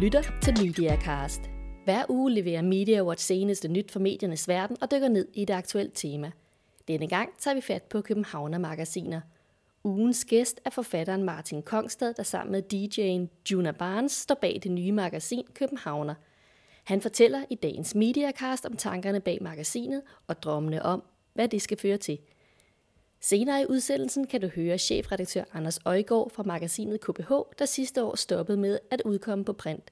lytter til MediaCast. Hver uge leverer Media Watch seneste nyt for mediernes verden og dykker ned i det aktuelle tema. Denne gang tager vi fat på Københavner Magasiner. Ugens gæst er forfatteren Martin Kongstad, der sammen med DJ'en Juna Barnes står bag det nye magasin Københavner. Han fortæller i dagens MediaCast om tankerne bag magasinet og drømmene om, hvad det skal føre til – Senere i udsendelsen kan du høre chefredaktør Anders Øjgaard fra magasinet KBH, der sidste år stoppede med at udkomme på print.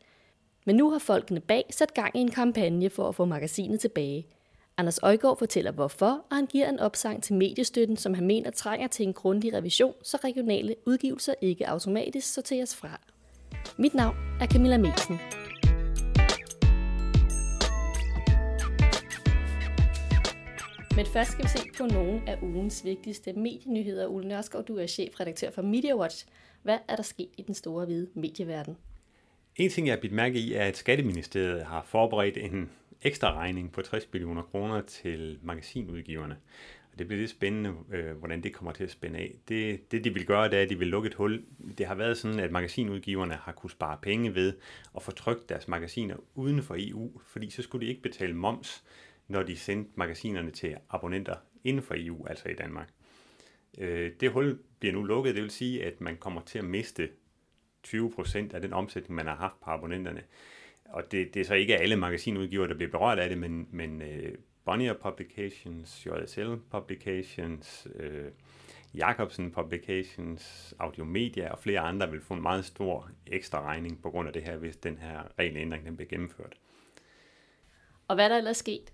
Men nu har folkene bag sat gang i en kampagne for at få magasinet tilbage. Anders Øjgaard fortæller hvorfor, og han giver en opsang til mediestøtten, som han mener trænger til en grundig revision, så regionale udgivelser ikke automatisk sorteres fra. Mit navn er Camilla Mesen. Men først skal vi se på nogle af ugens vigtigste medienyheder. Ole Nørskov, du er chefredaktør for MediaWatch. Hvad er der sket i den store hvide medieverden? En ting, jeg har bidt mærke i, er, at Skatteministeriet har forberedt en ekstra regning på 60 millioner kroner til magasinudgiverne. Og det bliver lidt spændende, øh, hvordan det kommer til at spænde af. Det, det, de vil gøre, det er, at de vil lukke et hul. Det har været sådan, at magasinudgiverne har kunne spare penge ved at få trykt deres magasiner uden for EU, fordi så skulle de ikke betale moms når de sendte magasinerne til abonnenter inden for EU, altså i Danmark. Øh, det hul bliver nu lukket, det vil sige, at man kommer til at miste 20% af den omsætning, man har haft på abonnenterne. Og det, det er så ikke alle magasinudgivere, der bliver berørt af det, men, men uh, Bonnier Publications, JSL Publications, uh, Jacobsen Publications, Audiomedia og flere andre vil få en meget stor ekstra regning på grund af det her, hvis den her regelændring den bliver gennemført. Og hvad er der ellers sket?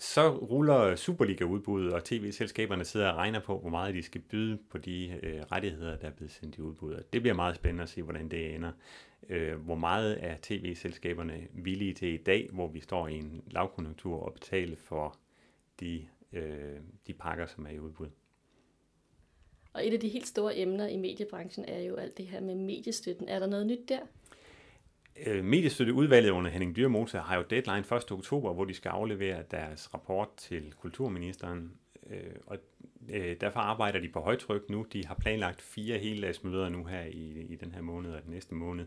Så ruller Superliga-udbuddet, og tv-selskaberne sidder og regner på, hvor meget de skal byde på de øh, rettigheder, der er blevet sendt i udbud. det bliver meget spændende at se, hvordan det ender. Øh, hvor meget er tv-selskaberne villige til i dag, hvor vi står i en lavkonjunktur og betale for de, øh, de pakker, som er i udbud. Og et af de helt store emner i mediebranchen er jo alt det her med mediestøtten. Er der noget nyt der? Øh, mediestøtteudvalget under Henning Dyrmose har jo deadline 1. oktober, hvor de skal aflevere deres rapport til kulturministeren. Øh, og øh, derfor arbejder de på højtryk nu. De har planlagt fire heldagsmøder nu her i, i den her måned og den næste måned,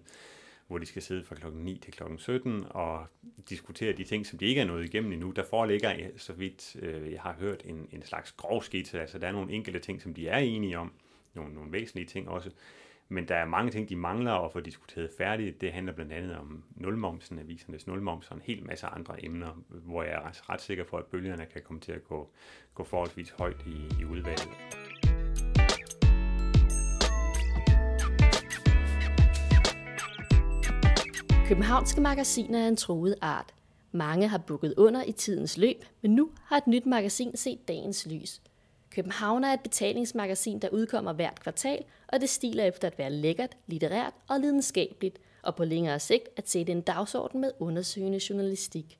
hvor de skal sidde fra klokken 9 til klokken 17 og diskutere de ting, som de ikke er nået igennem endnu. Der foreligger, så vidt øh, jeg har hørt, en, en slags grov skitse. Altså der er nogle enkelte ting, som de er enige om. Nogle, nogle væsentlige ting også. Men der er mange ting, de mangler at få diskuteret færdigt. Det handler blandt andet om nulmomsen, avisernes nulmoms og en hel masse andre emner, hvor jeg er ret sikker på, at bølgerne kan komme til at gå, gå forholdsvis højt i, i udvalget. Københavnske magasiner er en troet art. Mange har bukket under i tidens løb, men nu har et nyt magasin set dagens lys – København er et betalingsmagasin, der udkommer hvert kvartal, og det stiler efter at være lækkert, litterært og lidenskabeligt, og på længere sigt at sætte en dagsorden med undersøgende journalistik.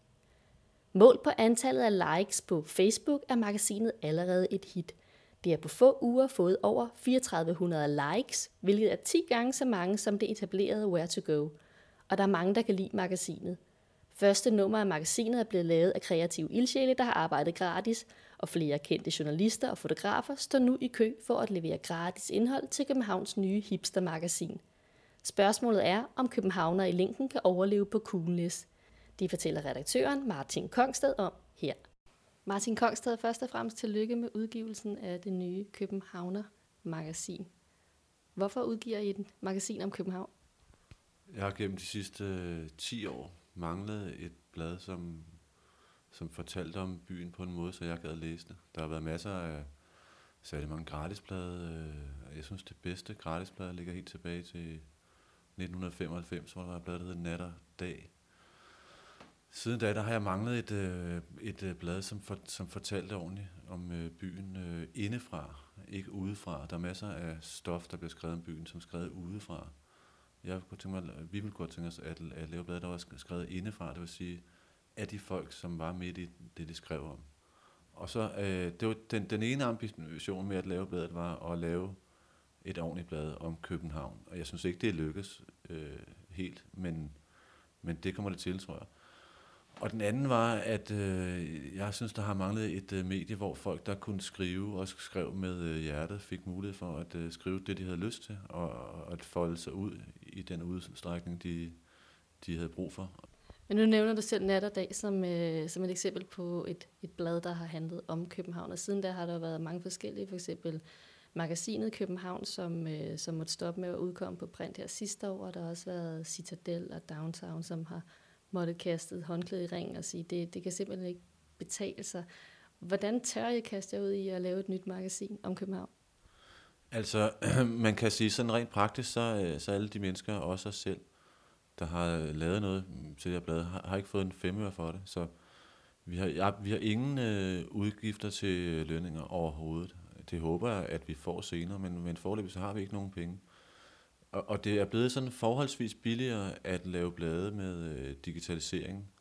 Mål på antallet af likes på Facebook er magasinet allerede et hit. Det har på få uger fået over 3400 likes, hvilket er 10 gange så mange som det etablerede Where to Go. Og der er mange, der kan lide magasinet. Første nummer af magasinet er blevet lavet af kreative ildsjæle, der har arbejdet gratis, og flere kendte journalister og fotografer står nu i kø for at levere gratis indhold til Københavns nye hipstermagasin. Spørgsmålet er, om københavner i længden kan overleve på Coolness. Det fortæller redaktøren Martin Kongsted om her. Martin Kongsted, først og fremmest tillykke med udgivelsen af det nye Københavner magasin. Hvorfor udgiver I et magasin om København? Jeg har gennem de sidste øh, 10 år manglede et blad, som som fortalte om byen på en måde, så jeg gad læse det. Der har været masser af særlig mange gratisblade. Øh, jeg synes, det bedste gratisblad ligger helt tilbage til 1995, hvor der var et blad, der hed Nat og Dag. Siden da, der har jeg manglet et, øh, et øh, blad, som, for, som fortalte ordentligt om øh, byen øh, indefra, ikke udefra. Der er masser af stof, der bliver skrevet om byen, som er skrevet udefra. Jeg kunne tænke mig, vi ville godt tænke os at, at lave blad, der var skrevet indefra, det vil sige, af de folk, som var midt i det, de skrev om. Og så, øh, det var den, den ene ambition med at lave bladet, var at lave et ordentligt blad om København. Og jeg synes ikke, det er lykkes øh, helt, men, men det kommer det til, tror jeg. Og den anden var, at øh, jeg synes, der har manglet et øh, medie, hvor folk, der kunne skrive og skrev med øh, hjertet, fik mulighed for at øh, skrive det, de havde lyst til, og, og at folde sig ud i den udstrækning, de, de havde brug for. Men nu nævner du selv Nat og Dag som, øh, som et eksempel på et, et blad, der har handlet om København. Og siden da har der været mange forskellige, for eksempel magasinet København, som, øh, som måtte stoppe med at udkomme på print her sidste år. Og der har også været Citadel og Downtown, som har måttet kaste håndklæde i ring og sige, det, det kan simpelthen ikke betale sig. Hvordan tør jeg kaste jer ud i at lave et nyt magasin om København? Altså, man kan sige sådan rent praktisk, så, øh, så alle de mennesker, også os selv, der har øh, lavet noget til det her blad, har, har ikke fået en femøre for det. Så vi har, ja, vi har ingen øh, udgifter til øh, lønninger overhovedet. Det håber jeg, at vi får senere, men, men forløb så har vi ikke nogen penge. Og, og det er blevet sådan forholdsvis billigere at lave blade med øh, digitalisering.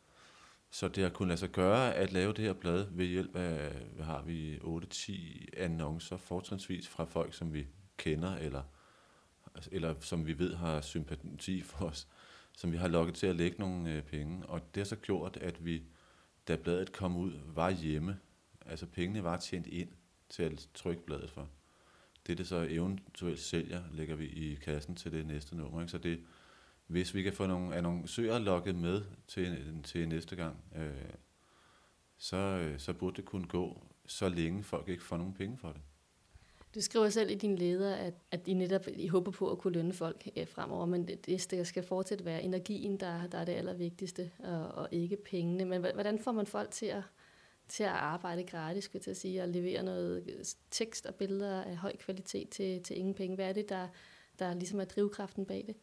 Så det har kunnet lade sig gøre at lave det her blad ved hjælp af, hvad har vi, 8-10 annoncer, fortrinsvis fra folk, som vi kender, eller, altså, eller som vi ved har sympati for os, som vi har lukket til at lægge nogle øh, penge. Og det har så gjort, at vi, da bladet kom ud, var hjemme. Altså pengene var tjent ind til at trykke bladet for. Det, det så eventuelt sælger, lægger vi i kassen til det næste nummer. Ikke? Så det, hvis vi kan få nogle annoncører lukket med til, til næste gang, øh, så, øh, så burde det kunne gå, så længe folk ikke får nogen penge for det. Du skriver selv i din leder, at, at I netop I håber på at kunne lønne folk ja, fremover, men det, det skal fortsat være energien, der, der er det allervigtigste, og, og ikke pengene. Men hvordan får man folk til at, til at arbejde gratis, skulle til at sige, og levere noget øh, tekst og billeder af høj kvalitet til, til ingen penge? Hvad er det, der, der ligesom er drivkraften bag det?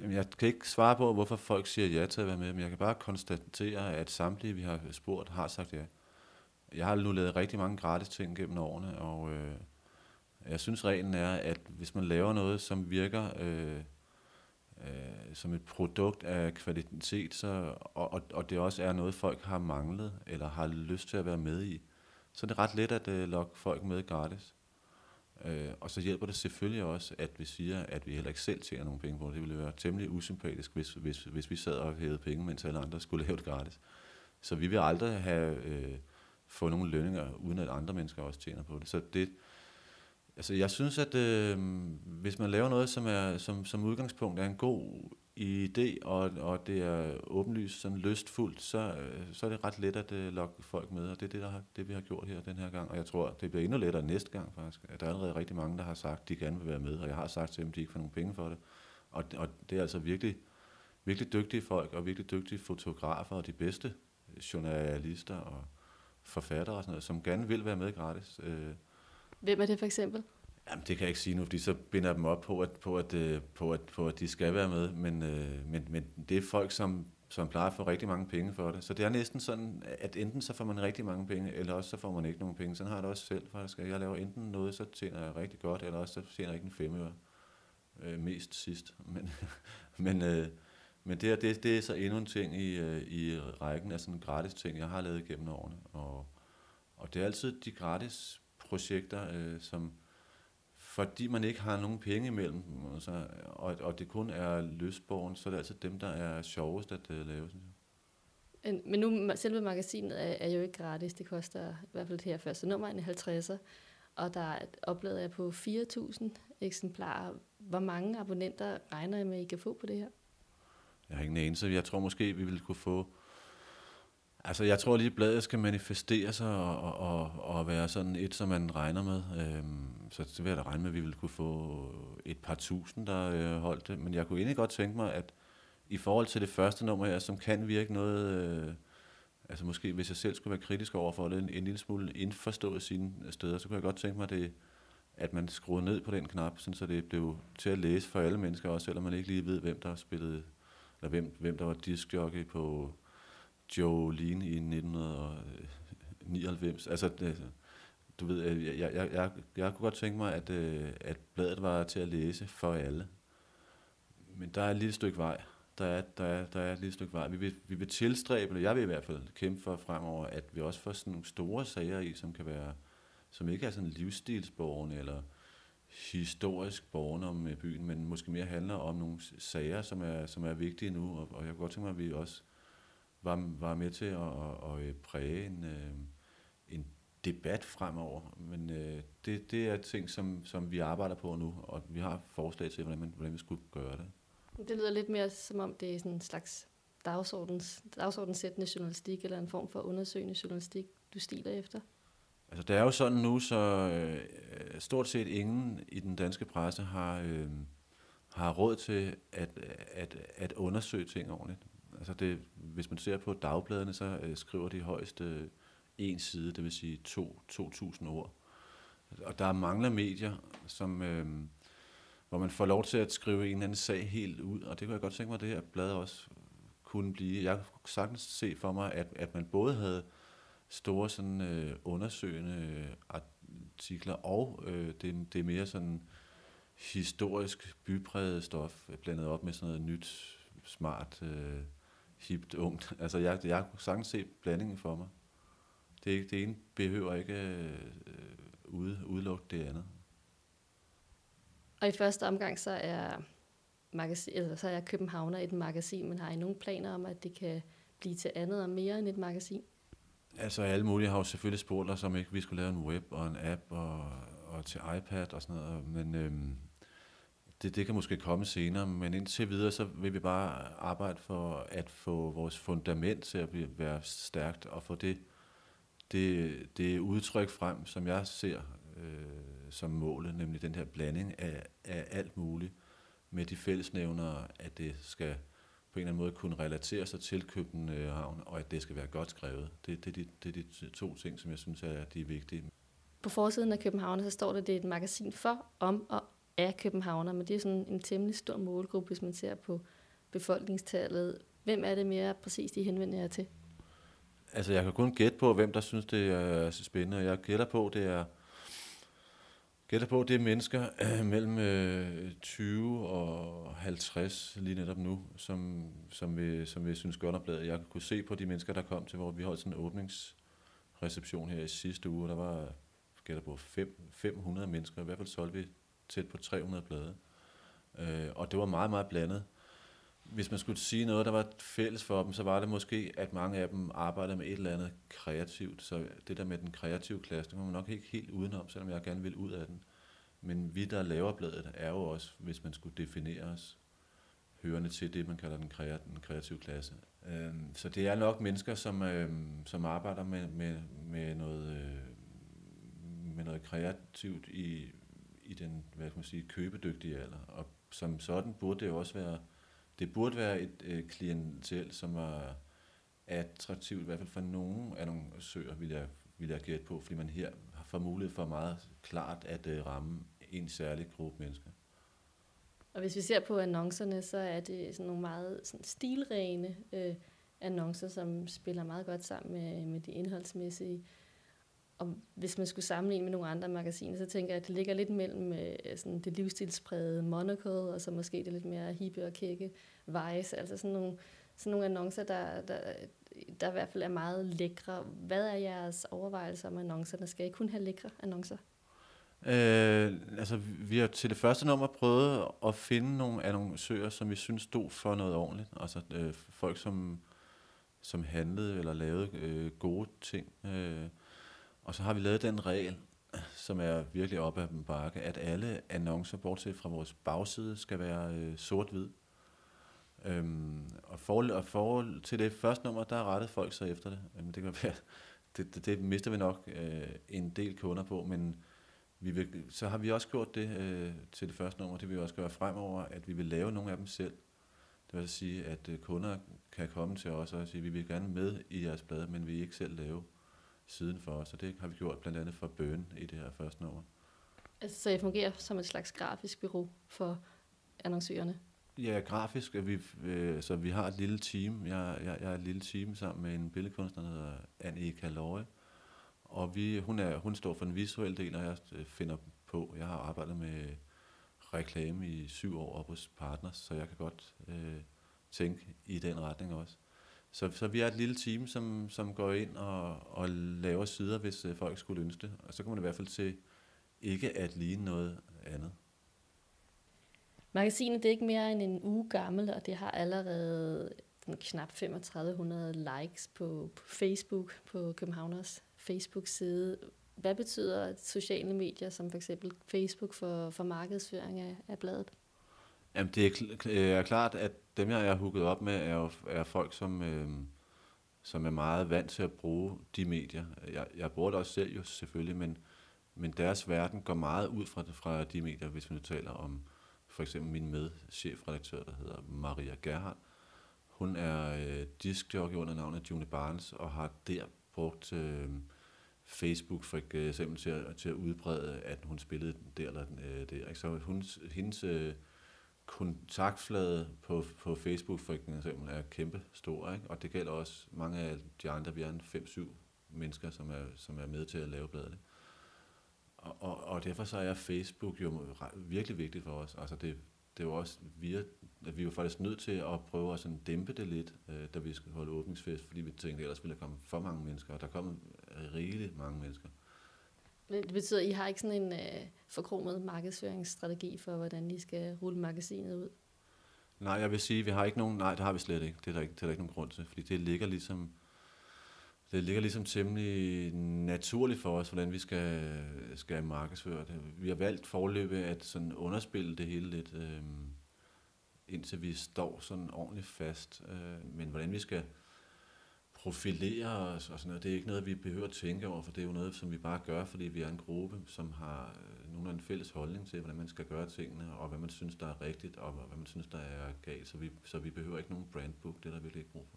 Jeg kan ikke svare på, hvorfor folk siger ja til at være med, men jeg kan bare konstatere, at samtlige, vi har spurgt, har sagt ja. Jeg har nu lavet rigtig mange gratis ting gennem årene, og øh, jeg synes reglen er, at hvis man laver noget, som virker øh, øh, som et produkt af kvalitet, så, og, og, og det også er noget, folk har manglet, eller har lyst til at være med i, så er det ret let at øh, lokke folk med gratis. Øh, og så hjælper det selvfølgelig også, at vi siger, at vi heller ikke selv tjener nogen penge på det. Det ville være temmelig usympatisk, hvis, hvis, hvis vi sad og hævede penge, mens alle andre skulle lave det gratis. Så vi vil aldrig have øh, få nogle lønninger, uden at andre mennesker også tjener på det. Så det, altså jeg synes, at øh, hvis man laver noget, som, er, som, som udgangspunkt er en god idé, og, og det er åbenlyst sådan lystfuldt, så, øh, så er det ret let at uh, lokke folk med, og det er det, der har, det, vi har gjort her den her gang. Og jeg tror, det bliver endnu lettere næste gang faktisk. Der er allerede rigtig mange, der har sagt, at de gerne vil være med, og jeg har sagt til dem, at de ikke får nogen penge for det. Og, og det er altså virkelig, virkelig dygtige folk, og virkelig dygtige fotografer, og de bedste øh, journalister og forfattere og sådan noget, som gerne vil være med gratis. Hvem er det for eksempel? Jamen, det kan jeg ikke sige nu, fordi så binder jeg dem op på, at, på, at, øh, på, at, på, at de skal være med. Men, øh, men, men det er folk, som, som plejer at få rigtig mange penge for det. Så det er næsten sådan, at enten så får man rigtig mange penge, eller også så får man ikke nogen penge. Sådan har jeg det også selv faktisk. Jeg laver enten noget, så tjener jeg rigtig godt, eller også så tjener jeg ikke en femøre. Øh, mest sidst. Men, men, øh, men det, det, det er så endnu en ting i, øh, i rækken af sådan gratis ting, jeg har lavet gennem årene. Og, og det er altid de gratis projekter, øh, som, fordi man ikke har nogen penge imellem dem, altså, og, og det kun er løsborgen, så er det altså dem, der er sjovest at uh, lave, synes jeg. Men nu, selve magasinet er, er jo ikke gratis. Det koster i hvert fald det her første nummer, en 50'er. Og der er opladet er på 4.000 eksemplarer. Hvor mange abonnenter regner I med, I kan få på det her? Jeg har ingen anelse. Jeg tror måske, vi ville kunne få Altså, jeg tror lige, at bladet skal manifestere sig og, og, og, og være sådan et, som man regner med. Øhm, så det vil jeg da regne med, at vi ville kunne få et par tusind, der øh, holdt det. Men jeg kunne egentlig godt tænke mig, at i forhold til det første nummer her, som kan virke noget... Øh, altså måske, hvis jeg selv skulle være kritisk over for det, en, en lille smule indforstået sine steder, så kunne jeg godt tænke mig, det, at man skruede ned på den knap, sådan, så det blev til at læse for alle mennesker, også selvom man ikke lige ved, hvem der har spillet, eller hvem, hvem der var diskjockey på Jolene i 1999. Altså, det, du ved, jeg, jeg, jeg, jeg, jeg kunne godt tænke mig, at, øh, at bladet var til at læse for alle. Men der er et lille stykke vej. Der er, der er, der er et lille stykke vej. Vi vil, vi vil tilstræbe, eller jeg vil i hvert fald kæmpe for fremover, at vi også får sådan nogle store sager i, som kan være, som ikke er sådan livsstilsborgerne, eller historisk borgen om øh, byen, men måske mere handler om nogle sager, som er, som er vigtige nu, og, og jeg kunne godt tænke mig, at vi også var, var med til at, at, at præge en, øh, en debat fremover. Men øh, det, det er ting, som, som vi arbejder på nu, og vi har forslag til, hvordan, man, hvordan vi skulle gøre det. Det lyder lidt mere som om, det er sådan en slags dagsordens, dagsordensættende journalistik, eller en form for undersøgende journalistik, du stiler efter. Altså, det er jo sådan nu, så øh, stort set ingen i den danske presse har, øh, har råd til at, at, at undersøge ting ordentligt. Altså det, hvis man ser på dagbladene, så øh, skriver de højst øh, en side, det vil sige 2.000 ord. Og der er mangler medier, som, øh, hvor man får lov til at skrive en eller anden sag helt ud, og det kunne jeg godt tænke mig, at det her blad også kunne blive. Jeg kunne sagtens se for mig, at, at man både havde store sådan, øh, undersøgende øh, artikler, og øh, det, det er mere sådan historisk bypræget stof, blandet op med sådan noget nyt, smart, øh, hipt, ungt. Altså jeg, jeg kunne sagtens se blandingen for mig. Det, det ene behøver ikke øh, ude, udelukke det andet. Og i første omgang, så er, magasin, eller så er Københavner et magasin, men har I nogle planer om, at det kan blive til andet og mere end et magasin? Altså alle mulige har jo selvfølgelig spurgt os, om ikke vi skulle lave en web og en app og, og til iPad og sådan noget, men øhm, det, det kan måske komme senere, men indtil videre, så vil vi bare arbejde for at få vores fundament til at blive, være stærkt, og få det, det, det udtryk frem, som jeg ser øh, som målet, nemlig den her blanding af, af alt muligt, med de fællesnævnere, at det skal på en eller anden måde kunne relatere sig til København, og at det skal være godt skrevet. Det, det, det, det er de to ting, som jeg synes er de vigtige. På forsiden af København, så står der, at det er et magasin for, om og af københavner, men det er sådan en temmelig stor målgruppe, hvis man ser på befolkningstallet. Hvem er det mere præcis, de henvender jer til? Altså, jeg kan kun gætte på, hvem der synes, det er spændende. Jeg gætter på, det er gætter på, det er mennesker øh, mellem øh, 20 og 50 lige netop nu, som, som, vi, som vi synes godt om bladet. Jeg kunne se på de mennesker, der kom til, hvor vi holdt sådan en åbningsreception her i sidste uge. Der var gætter på 5, 500 mennesker. I hvert fald solgte vi tæt på 300 blade. Øh, og det var meget, meget blandet. Hvis man skulle sige noget, der var fælles for dem, så var det måske, at mange af dem arbejdede med et eller andet kreativt. Så det der med den kreative klasse, det må man nok ikke helt udenom, selvom jeg gerne vil ud af den. Men vi, der laver bladet, er jo også, hvis man skulle definere os, hørende til det, man kalder den, kreative, den kreative klasse. Øhm, så det er nok mennesker, som, øhm, som arbejder med, med, med, noget, øh, med noget kreativt i, i den, hvad kan man sige, købedygtige alder. Og som sådan burde det jo også være, det burde være et øh, klientel, som var attraktivt, i hvert fald for nogle af nogle vil jeg, vil jeg gætte på, fordi man her har mulighed for meget klart at øh, ramme en særlig gruppe mennesker. Og hvis vi ser på annoncerne, så er det sådan nogle meget sådan stilrene øh, annoncer, som spiller meget godt sammen med, med de indholdsmæssige. Og hvis man skulle sammenligne med nogle andre magasiner, så tænker jeg, at det ligger lidt mellem øh, sådan det livsstilsprægede Monocle, og så måske det lidt mere hippe og kække Vice, altså sådan nogle, sådan nogle annoncer, der, der, der i hvert fald er meget lækre. Hvad er jeres overvejelser om annoncerne? Skal I kun have lækre annoncer? Øh, altså, vi har til det første nummer prøvet at finde nogle annoncører, som vi synes stod for noget ordentligt. Altså øh, folk, som, som handlede eller lavede øh, gode ting. Øh, og så har vi lavet den regel, som er virkelig op ad den bakke, at alle annoncer, bortset fra vores bagside, skal være øh, sort-hvid. Øhm, og, forhold, og forhold til det første nummer, der rettede folk sig efter det. Øhm, det, kan være, det, det, det mister vi nok øh, en del kunder på, men vi vil, så har vi også gjort det øh, til det første nummer, det vil vi også gøre fremover, at vi vil lave nogle af dem selv. Det vil altså sige, at øh, kunder kan komme til os og sige, at vi vil gerne med i jeres blad, men vi vil ikke selv lave siden for os, og det har vi gjort blandt andet for Bøn i det her første nummer. Altså, så I fungerer som et slags grafisk bureau for annoncørerne? Ja, grafisk. Vi, øh, så vi har et lille team. Jeg, jeg, jeg er et lille team sammen med en billedkunstner, der hedder Anne Kaløje. Og vi, hun, er, hun står for den visuelle del, og jeg øh, finder på. Jeg har arbejdet med reklame i syv år op hos Partners, så jeg kan godt øh, tænke i den retning også. Så, så vi er et lille team, som, som går ind og, og laver sider, hvis øh, folk skulle ønske det. Og så kommer det i hvert fald til ikke at ligne noget andet. Magasinet det er ikke mere end en uge gammel, og det har allerede knap 3500 likes på, på Facebook, på Københavners Facebook-side. Hvad betyder sociale medier, som for eksempel Facebook, for, for markedsføring af, af bladet? Jamen, det er, kl- øh, er klart, at dem, jeg er hooket op med, er, jo, er folk, som, øh, som er meget vant til at bruge de medier. Jeg, jeg bruger det også selv jo selvfølgelig, men, men deres verden går meget ud fra, fra de medier, hvis vi nu taler om for eksempel min medchefredaktør, der hedder Maria Gerhardt. Hun er øh, diskjockey under navnet June Barnes, og har der brugt øh, Facebook for øh, eksempel til at, til at udbrede, at hun spillede der eller øh, der. Ikke? Så hun, hendes øh, kontaktflade på, på Facebook for eksempel er kæmpe stor, ikke? og det gælder også mange af de andre, vi er 5-7 mennesker, som er, som er med til at lave bladet. Og, og, og derfor så er Facebook jo virkelig vigtigt for os. Altså det, det er også, vi er, at vi var faktisk nødt til at prøve at sådan dæmpe det lidt, øh, da vi skal holde åbningsfest, fordi vi tænkte, at ellers ville der komme for mange mennesker, og der kommer rigeligt mange mennesker. Men det betyder, at I har ikke sådan en øh, forkromet markedsføringsstrategi for, hvordan I skal rulle magasinet ud? Nej, jeg vil sige, at vi har ikke nogen, nej, det har vi slet ikke. Det er der ikke, det er der ikke nogen grund til, fordi det ligger ligesom, det ligger ligesom temmelig naturligt for os, hvordan vi skal, skal markedsføre det. Vi har valgt forløbet at sådan underspille det hele lidt, øh, indtil vi står sådan ordentligt fast. Øh, men hvordan vi skal profilere os og sådan noget, det er ikke noget, vi behøver at tænke over, for det er jo noget, som vi bare gør, fordi vi er en gruppe, som har øh, nogen en fælles holdning til, hvordan man skal gøre tingene, og hvad man synes, der er rigtigt, og hvad man synes, der er galt. Så vi, så vi behøver ikke nogen brandbook, det er der virkelig ikke brug for.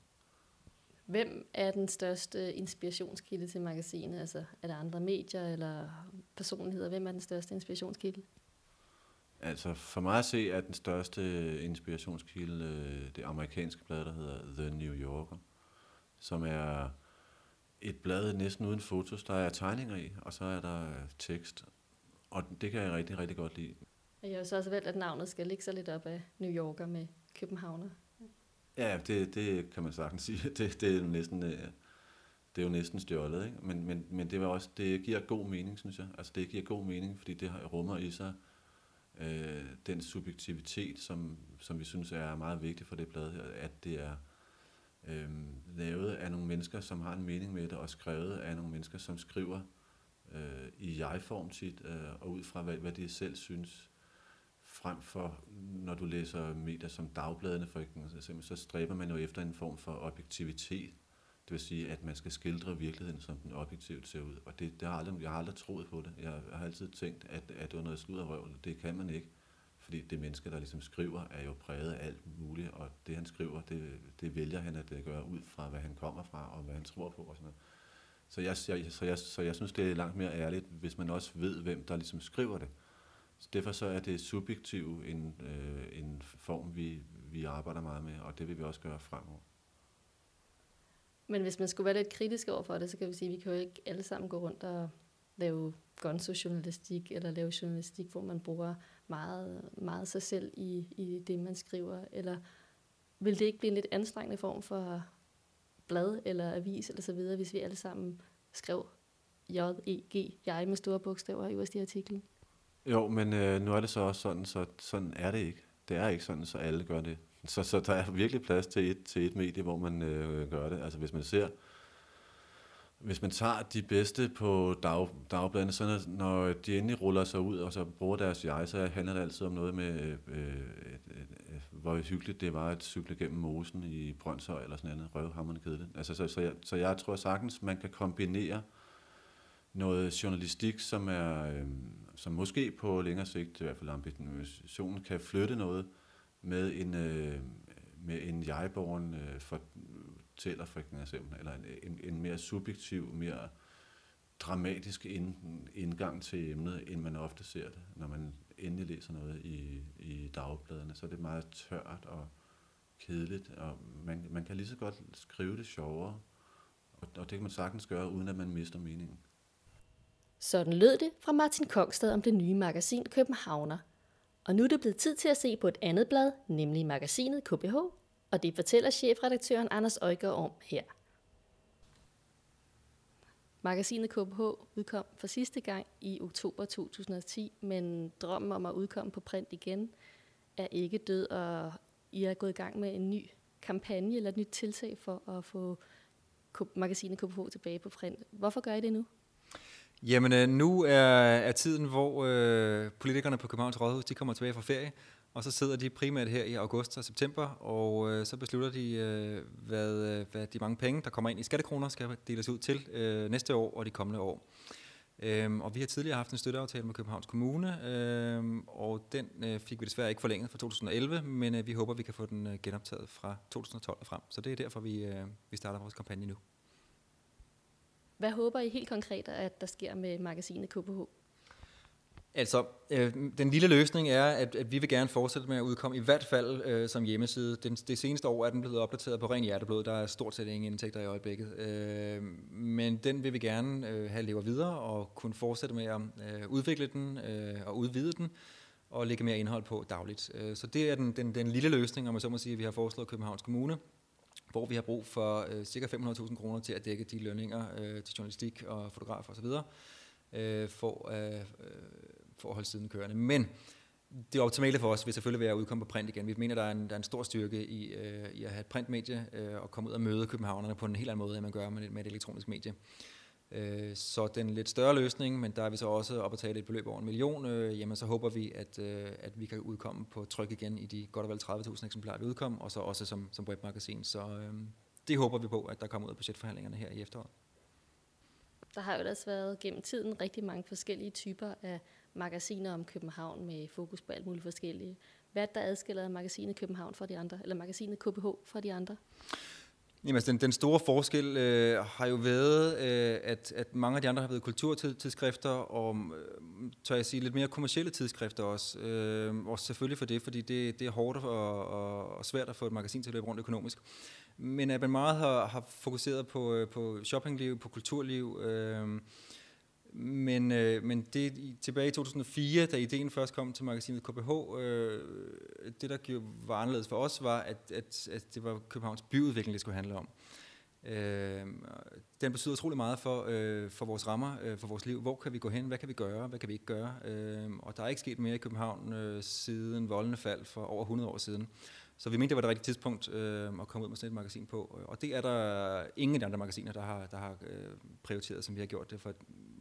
Hvem er den største inspirationskilde til magasinet? Altså, er der andre medier eller personligheder? Hvem er den største inspirationskilde? Altså, for mig at se, er den største inspirationskilde øh, det amerikanske blad, der hedder The New Yorker, som er et blad næsten uden fotos. Der er tegninger i, og så er der tekst. Og det kan jeg rigtig, rigtig godt lide. Og jeg har så også valgt, at navnet skal ligge sig lidt op af New Yorker med Københavner. Ja, det, det kan man sagtens sige. Det, det er næsten... Øh, det er jo næsten stjålet, ikke? Men, men, men det, var også, det giver god mening, synes jeg. Altså det giver god mening, fordi det rummer i sig øh, den subjektivitet, som, som vi synes er meget vigtig for det blad her, at det er øh, lavet af nogle mennesker, som har en mening med det, og skrevet af nogle mennesker, som skriver øh, i jeg-form tit, øh, og ud fra hvad, hvad de selv synes frem for, når du læser medier som dagbladene for eksempel, så stræber man jo efter en form for objektivitet. Det vil sige, at man skal skildre virkeligheden, som den objektivt ser ud. Og det, det har aldrig, jeg har aldrig troet på det. Jeg har altid tænkt, at, at det var noget slud. Det kan man ikke. Fordi det menneske, der ligesom skriver, er jo præget af alt muligt, og det han skriver, det, det vælger han at øh, gøre ud fra, hvad han kommer fra, og hvad han tror på og sådan noget. Så jeg, jeg, så, jeg, så jeg synes, det er langt mere ærligt, hvis man også ved, hvem der ligesom skriver det. Så derfor så er det subjektiv en, øh, en form, vi, vi arbejder meget med, og det vil vi også gøre fremover. Men hvis man skulle være lidt kritisk over for det, så kan vi sige, at vi kan jo ikke alle sammen gå rundt og lave gonzo-journalistik, eller lave journalistik, hvor man bruger meget, meget sig selv i, i det, man skriver. Eller vil det ikke blive en lidt anstrengende form for blad eller avis eller så videre, hvis vi alle sammen skrev J-E-G, jeg med store bogstaver i vores artiklen? Jo, men øh, nu er det så også sådan, så sådan er det ikke. Det er ikke sådan, så alle gør det. Så, så der er virkelig plads til et, til et medie, hvor man øh, gør det. Altså hvis man ser, hvis man tager de bedste på dag, dagbladene, så når, når de endelig ruller sig ud og så bruger deres jeg, så handler det altid om noget med, øh, øh, øh, hvor hyggeligt det var at cykle gennem mosen i Brøndshøj eller sådan noget, røvhammerende kedeligt. Altså, så, så, jeg, så jeg tror sagtens, man kan kombinere noget journalistik, som er, øh, som måske på længere sigt, i hvert fald ambitionen, kan flytte noget med en, øh, med en jegborgen øh, fortæller for eksempel, eller en, en, en mere subjektiv, mere dramatisk ind, indgang til emnet, end man ofte ser det, når man endelig læser noget i, i dagbladene. Så er det meget tørt og kedeligt, og man, man kan lige så godt skrive det sjovere, og, og det kan man sagtens gøre, uden at man mister meningen. Sådan lød det fra Martin Kongstad om det nye magasin Københavner. Og nu er det blevet tid til at se på et andet blad, nemlig magasinet KBH, og det fortæller chefredaktøren Anders Øjgaard om her. Magasinet KBH udkom for sidste gang i oktober 2010, men drømmen om at udkomme på print igen er ikke død, og I er gået i gang med en ny kampagne eller et nyt tiltag for at få magasinet KBH tilbage på print. Hvorfor gør I det nu? Jamen, øh, nu er, er tiden, hvor øh, politikerne på Københavns Rådhus de kommer tilbage fra ferie, og så sidder de primært her i august og september, og øh, så beslutter de, øh, hvad, øh, hvad de mange penge, der kommer ind i skattekroner, skal deles ud til øh, næste år og de kommende år. Øhm, og vi har tidligere haft en støtteaftale med Københavns Kommune, øhm, og den øh, fik vi desværre ikke forlænget fra 2011, men øh, vi håber, vi kan få den øh, genoptaget fra 2012 og frem. Så det er derfor, vi, øh, vi starter vores kampagne nu. Hvad håber I helt konkret, at der sker med magasinet KBH? Altså, øh, den lille løsning er, at, at vi vil gerne fortsætte med at udkomme, i hvert fald øh, som hjemmeside. Den, det seneste år er den blevet opdateret på ren hjerteblod. Der er stort set ingen indtægter i øjeblikket. Øh, men den vil vi gerne øh, have lever videre og kunne fortsætte med at øh, udvikle den øh, og udvide den og lægge mere indhold på dagligt. Øh, så det er den, den, den lille løsning, om man så må sige, vi har foreslået Københavns Kommune, hvor vi har brug for øh, ca. 500.000 kroner til at dække de lønninger øh, til journalistik og fotografer osv., øh, for, øh, øh, for at holde siden kørende. Men det optimale for os vil selvfølgelig være at udkomme på print igen. Vi mener, der er en, der er en stor styrke i, øh, i at have et printmedie øh, og komme ud og møde københavnerne på en helt anden måde, end man gør med, med et elektronisk medie. Øh, så den lidt større løsning, men der er vi så også op at tale et beløb over en million, øh, jamen så håber vi, at, øh, at vi kan udkomme på tryk igen i de godt og vel 30.000 eksemplarer, vi udkom, og så også som, som webmagasin. Så øh, det håber vi på, at der kommer ud af budgetforhandlingerne her i efteråret. Der har jo ellers været gennem tiden rigtig mange forskellige typer af magasiner om København med fokus på alt muligt forskellige. Hvad der adskiller magasinet København fra de andre, eller magasinet KBH fra de andre? Jamen, altså, den, den store forskel øh, har jo været, øh, at, at mange af de andre har været kulturtidsskrifter, og øh, tør jeg sige, lidt mere kommersielle tidsskrifter også. Øh, også selvfølgelig for det, fordi det, det er hårdt og, og, og svært at få et magasin til at løbe rundt økonomisk. Men at man meget har, har fokuseret på, øh, på shoppingliv, på kulturliv, øh, men, øh, men det tilbage i 2004, da ideen først kom til magasinet KBH, øh, det der var anderledes for os, var, at, at, at det var Københavns byudvikling, det skulle handle om. Øh, den betyder utrolig meget for, øh, for vores rammer, øh, for vores liv. Hvor kan vi gå hen? Hvad kan vi gøre? Hvad kan vi ikke gøre? Øh, og der er ikke sket mere i København øh, siden voldende fald for over 100 år siden. Så vi mente, det var det rigtige tidspunkt øh, at komme ud med sådan et magasin på. Og det er der ingen af de andre magasiner, der har, der har øh, prioriteret, som vi har gjort det, for,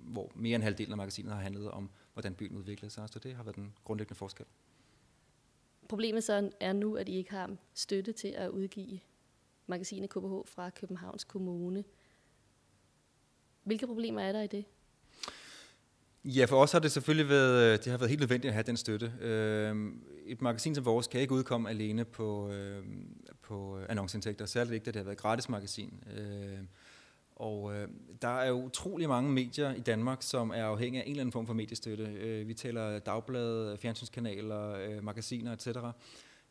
hvor mere end halvdelen af magasinet har handlet om, hvordan byen udviklede sig. Så det har været den grundlæggende forskel. Problemet så er nu, at I ikke har støtte til at udgive magasinet KBH fra Københavns Kommune. Hvilke problemer er der i det? Ja, for os har det selvfølgelig været, det har været helt nødvendigt at have den støtte. Øhm, et magasin som vores kan ikke udkomme alene på, øhm, på annonceindtægter, særligt ikke, da det har været et gratis magasin. Og øh, der er jo utrolig mange medier i Danmark, som er afhængige af en eller anden form for mediestøtte. Øh, vi taler dagblade, fjernsynskanaler, øh, magasiner etc.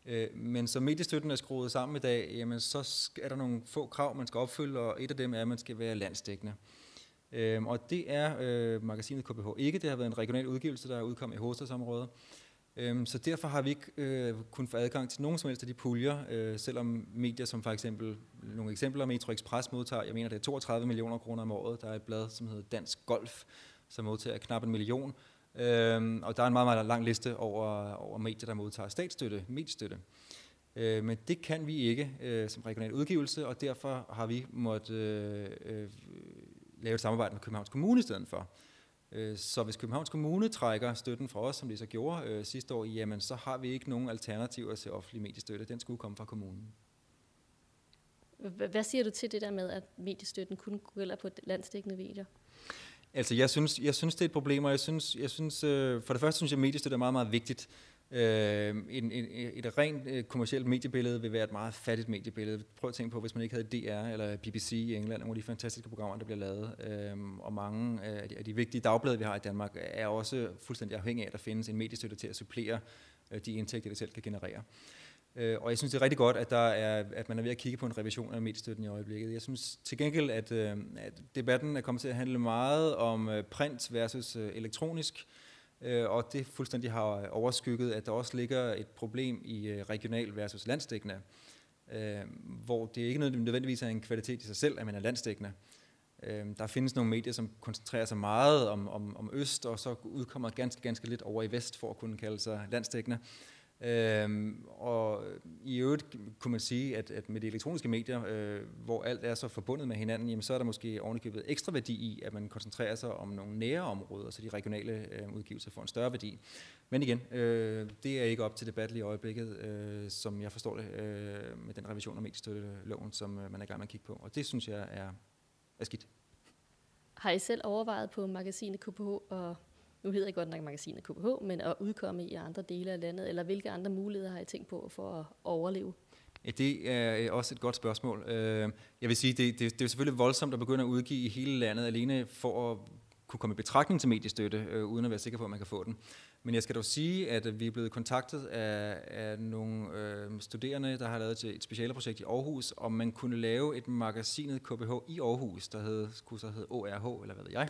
Øh, men som mediestøtten er skruet sammen i dag, jamen, så er der nogle få krav, man skal opfylde, og et af dem er, at man skal være landsdækkende. Øh, og det er øh, magasinet KBH ikke. Det har været en regional udgivelse, der er udkommet i hovedstadsområdet. Øhm, så derfor har vi ikke øh, kunnet få adgang til nogen som helst af de puljer, øh, selvom medier som for eksempel, nogle eksempler, Metro Express modtager, jeg mener det er 32 millioner kroner om året, der er et blad, som hedder Dansk Golf, som modtager knap en million, øhm, og der er en meget, meget lang liste over, over medier, der modtager statsstøtte, mediestøtte. Øh, men det kan vi ikke øh, som regional udgivelse, og derfor har vi måttet øh, øh, lave et samarbejde med Københavns Kommune i stedet for. Øh, så hvis Københavns Kommune trækker støtten fra os, som de så gjorde øh, sidste år, jamen så har vi ikke nogen alternativer til offentlig mediestøtte. Den skulle komme fra kommunen. Hvad siger du til det der med, at mediestøtten kun gælder på landsdækkende medier? Altså, jeg synes, jeg synes, det er et problem, og jeg synes, jeg synes øh, for det første synes jeg, at mediestøtte er meget, meget vigtigt. Øh, en, en, et rent øh, kommersielt mediebillede vil være et meget fattigt mediebillede. Prøv at tænke på, hvis man ikke havde DR eller BBC i England, nogle af de fantastiske programmer, der bliver lavet. Øh, og mange øh, af de, af de vigtige dagblade, vi har i Danmark, er også fuldstændig afhængige af, at der findes en mediestøtte til at supplere øh, de indtægter, det selv kan generere. Øh, og jeg synes, det er rigtig godt, at, der er, at man er ved at kigge på en revision af mediestøtten i øjeblikket. Jeg synes til gengæld, at, øh, at debatten er kommet til at handle meget om øh, print versus øh, elektronisk. Øh, og det fuldstændig har overskygget, at der også ligger et problem i øh, regional versus landsdækkende, øh, hvor det ikke nødvendigvis er en kvalitet i sig selv, at man er landsdækkende. Øh, der findes nogle medier, som koncentrerer sig meget om, om, om øst, og så udkommer ganske, ganske lidt over i vest for at kunne kalde sig landsdækkende. Øhm, og i øvrigt kunne man sige, at, at med de elektroniske medier, øh, hvor alt er så forbundet med hinanden, jamen, så er der måske ovenikøbet ekstra værdi i, at man koncentrerer sig om nogle nære områder, så de regionale øh, udgivelser får en større værdi. Men igen, øh, det er ikke op til debat lige i øjeblikket, øh, som jeg forstår det, øh, med den revision af mediestøtteloven, som øh, man er i gang med at kigge på. Og det synes jeg er, er skidt. Har I selv overvejet på magasinet KPH og nu hedder jeg godt nok magasinet KBH, men at udkomme i andre dele af landet, eller hvilke andre muligheder har I tænkt på for at overleve? Ja, det er øh, også et godt spørgsmål. Øh, jeg vil sige, det, det, det er selvfølgelig voldsomt at begynde at udgive i hele landet, alene for at kunne komme i betragtning til mediestøtte, øh, uden at være sikker på, at man kan få den. Men jeg skal dog sige, at øh, vi er blevet kontaktet af, af nogle øh, studerende, der har lavet et specialprojekt i Aarhus, om man kunne lave et magasinet KBH i Aarhus, der hed, skulle så hedde ORH, eller hvad ved jeg,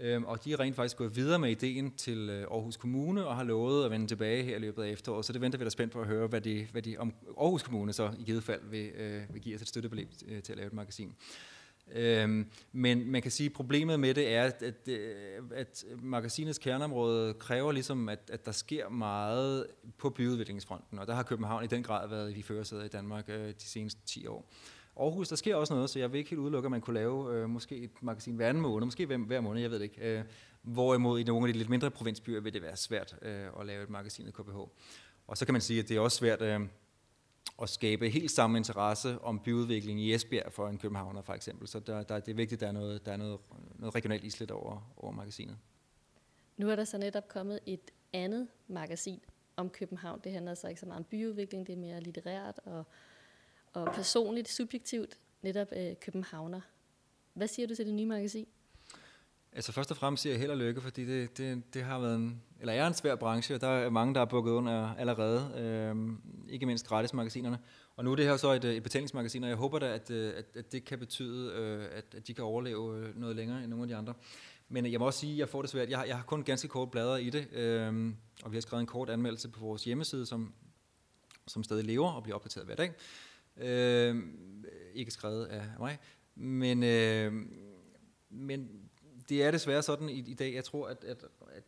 Øhm, og de er rent faktisk gået videre med ideen til øh, Aarhus Kommune og har lovet at vende tilbage her i løbet af efteråret. Så det venter vi da spændt på at høre, hvad de, hvad de om Aarhus Kommune så i givet fald vil, øh, vil give os et støttebeløb øh, til at lave et magasin. Øhm, men man kan sige, at problemet med det er, at, at, øh, at magasinets kerneområde kræver ligesom, at, at der sker meget på byudviklingsfronten, og der har København i den grad været i førersædet i Danmark øh, de seneste 10 år. Aarhus, der sker også noget, så jeg vil ikke helt udelukke, at man kunne lave øh, måske et magasin hver anden måned, måske hver, hver måned, jeg ved det ikke. Øh, hvorimod i nogle af de lidt mindre provinsbyer vil det være svært øh, at lave et magasin i KBH. Og så kan man sige, at det er også svært øh, at skabe helt samme interesse om byudvikling i Esbjerg for en københavner for eksempel. Så der, der, det er vigtigt, at der er noget, der er noget, noget regionalt islet over, over magasinet. Nu er der så netop kommet et andet magasin om København. Det handler så ikke så meget om byudvikling, det er mere litterært og og personligt, subjektivt, netop øh, københavner. Hvad siger du til det nye magasin? Altså først og fremmest siger jeg held og lykke, fordi det, det, det har været en, eller er en svær branche, og der er mange, der er bukket under allerede, øh, ikke mindst gratismagasinerne. Og nu er det her så et, øh, et betalingsmagasin, og jeg håber da, at, øh, at, at det kan betyde, øh, at, at de kan overleve øh, noget længere end nogle af de andre. Men jeg må også sige, at jeg får det svært. Jeg har, jeg har kun ganske kort bladre i det, øh, og vi har skrevet en kort anmeldelse på vores hjemmeside, som, som stadig lever og bliver opdateret hver dag. Øh, ikke skrevet af mig. Men, øh, men det er desværre sådan i, i dag, jeg tror, at, at, at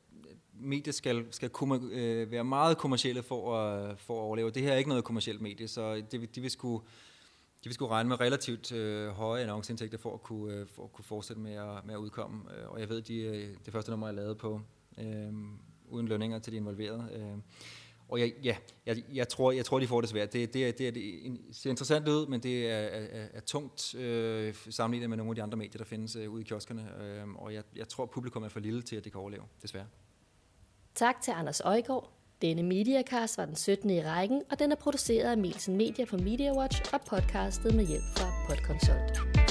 medier skal, skal kommer, øh, være meget kommercielle for at, for at overleve. Det her er ikke noget kommercielt medie, så det, de vil skulle de vil skulle regne med relativt øh, høje annonceindtægter for at kunne, øh, for at kunne fortsætte med at, med at udkomme. Øh, og jeg ved, de, øh, det første nummer jeg lavede på øh, uden lønninger til de involverede. Øh, og jeg, ja, jeg, jeg, tror, jeg tror, de får det svært. Det, det, det, det ser interessant ud, men det er, er, er tungt øh, sammenlignet med nogle af de andre medier, der findes øh, ude i kioskerne. Øh, og jeg, jeg tror, publikum er for lille til, at det kan overleve, desværre. Tak til Anders Øjgaard. Denne Mediacast var den 17. i rækken, og den er produceret af Milsen Media på MediaWatch og podcastet med hjælp fra Podconsult.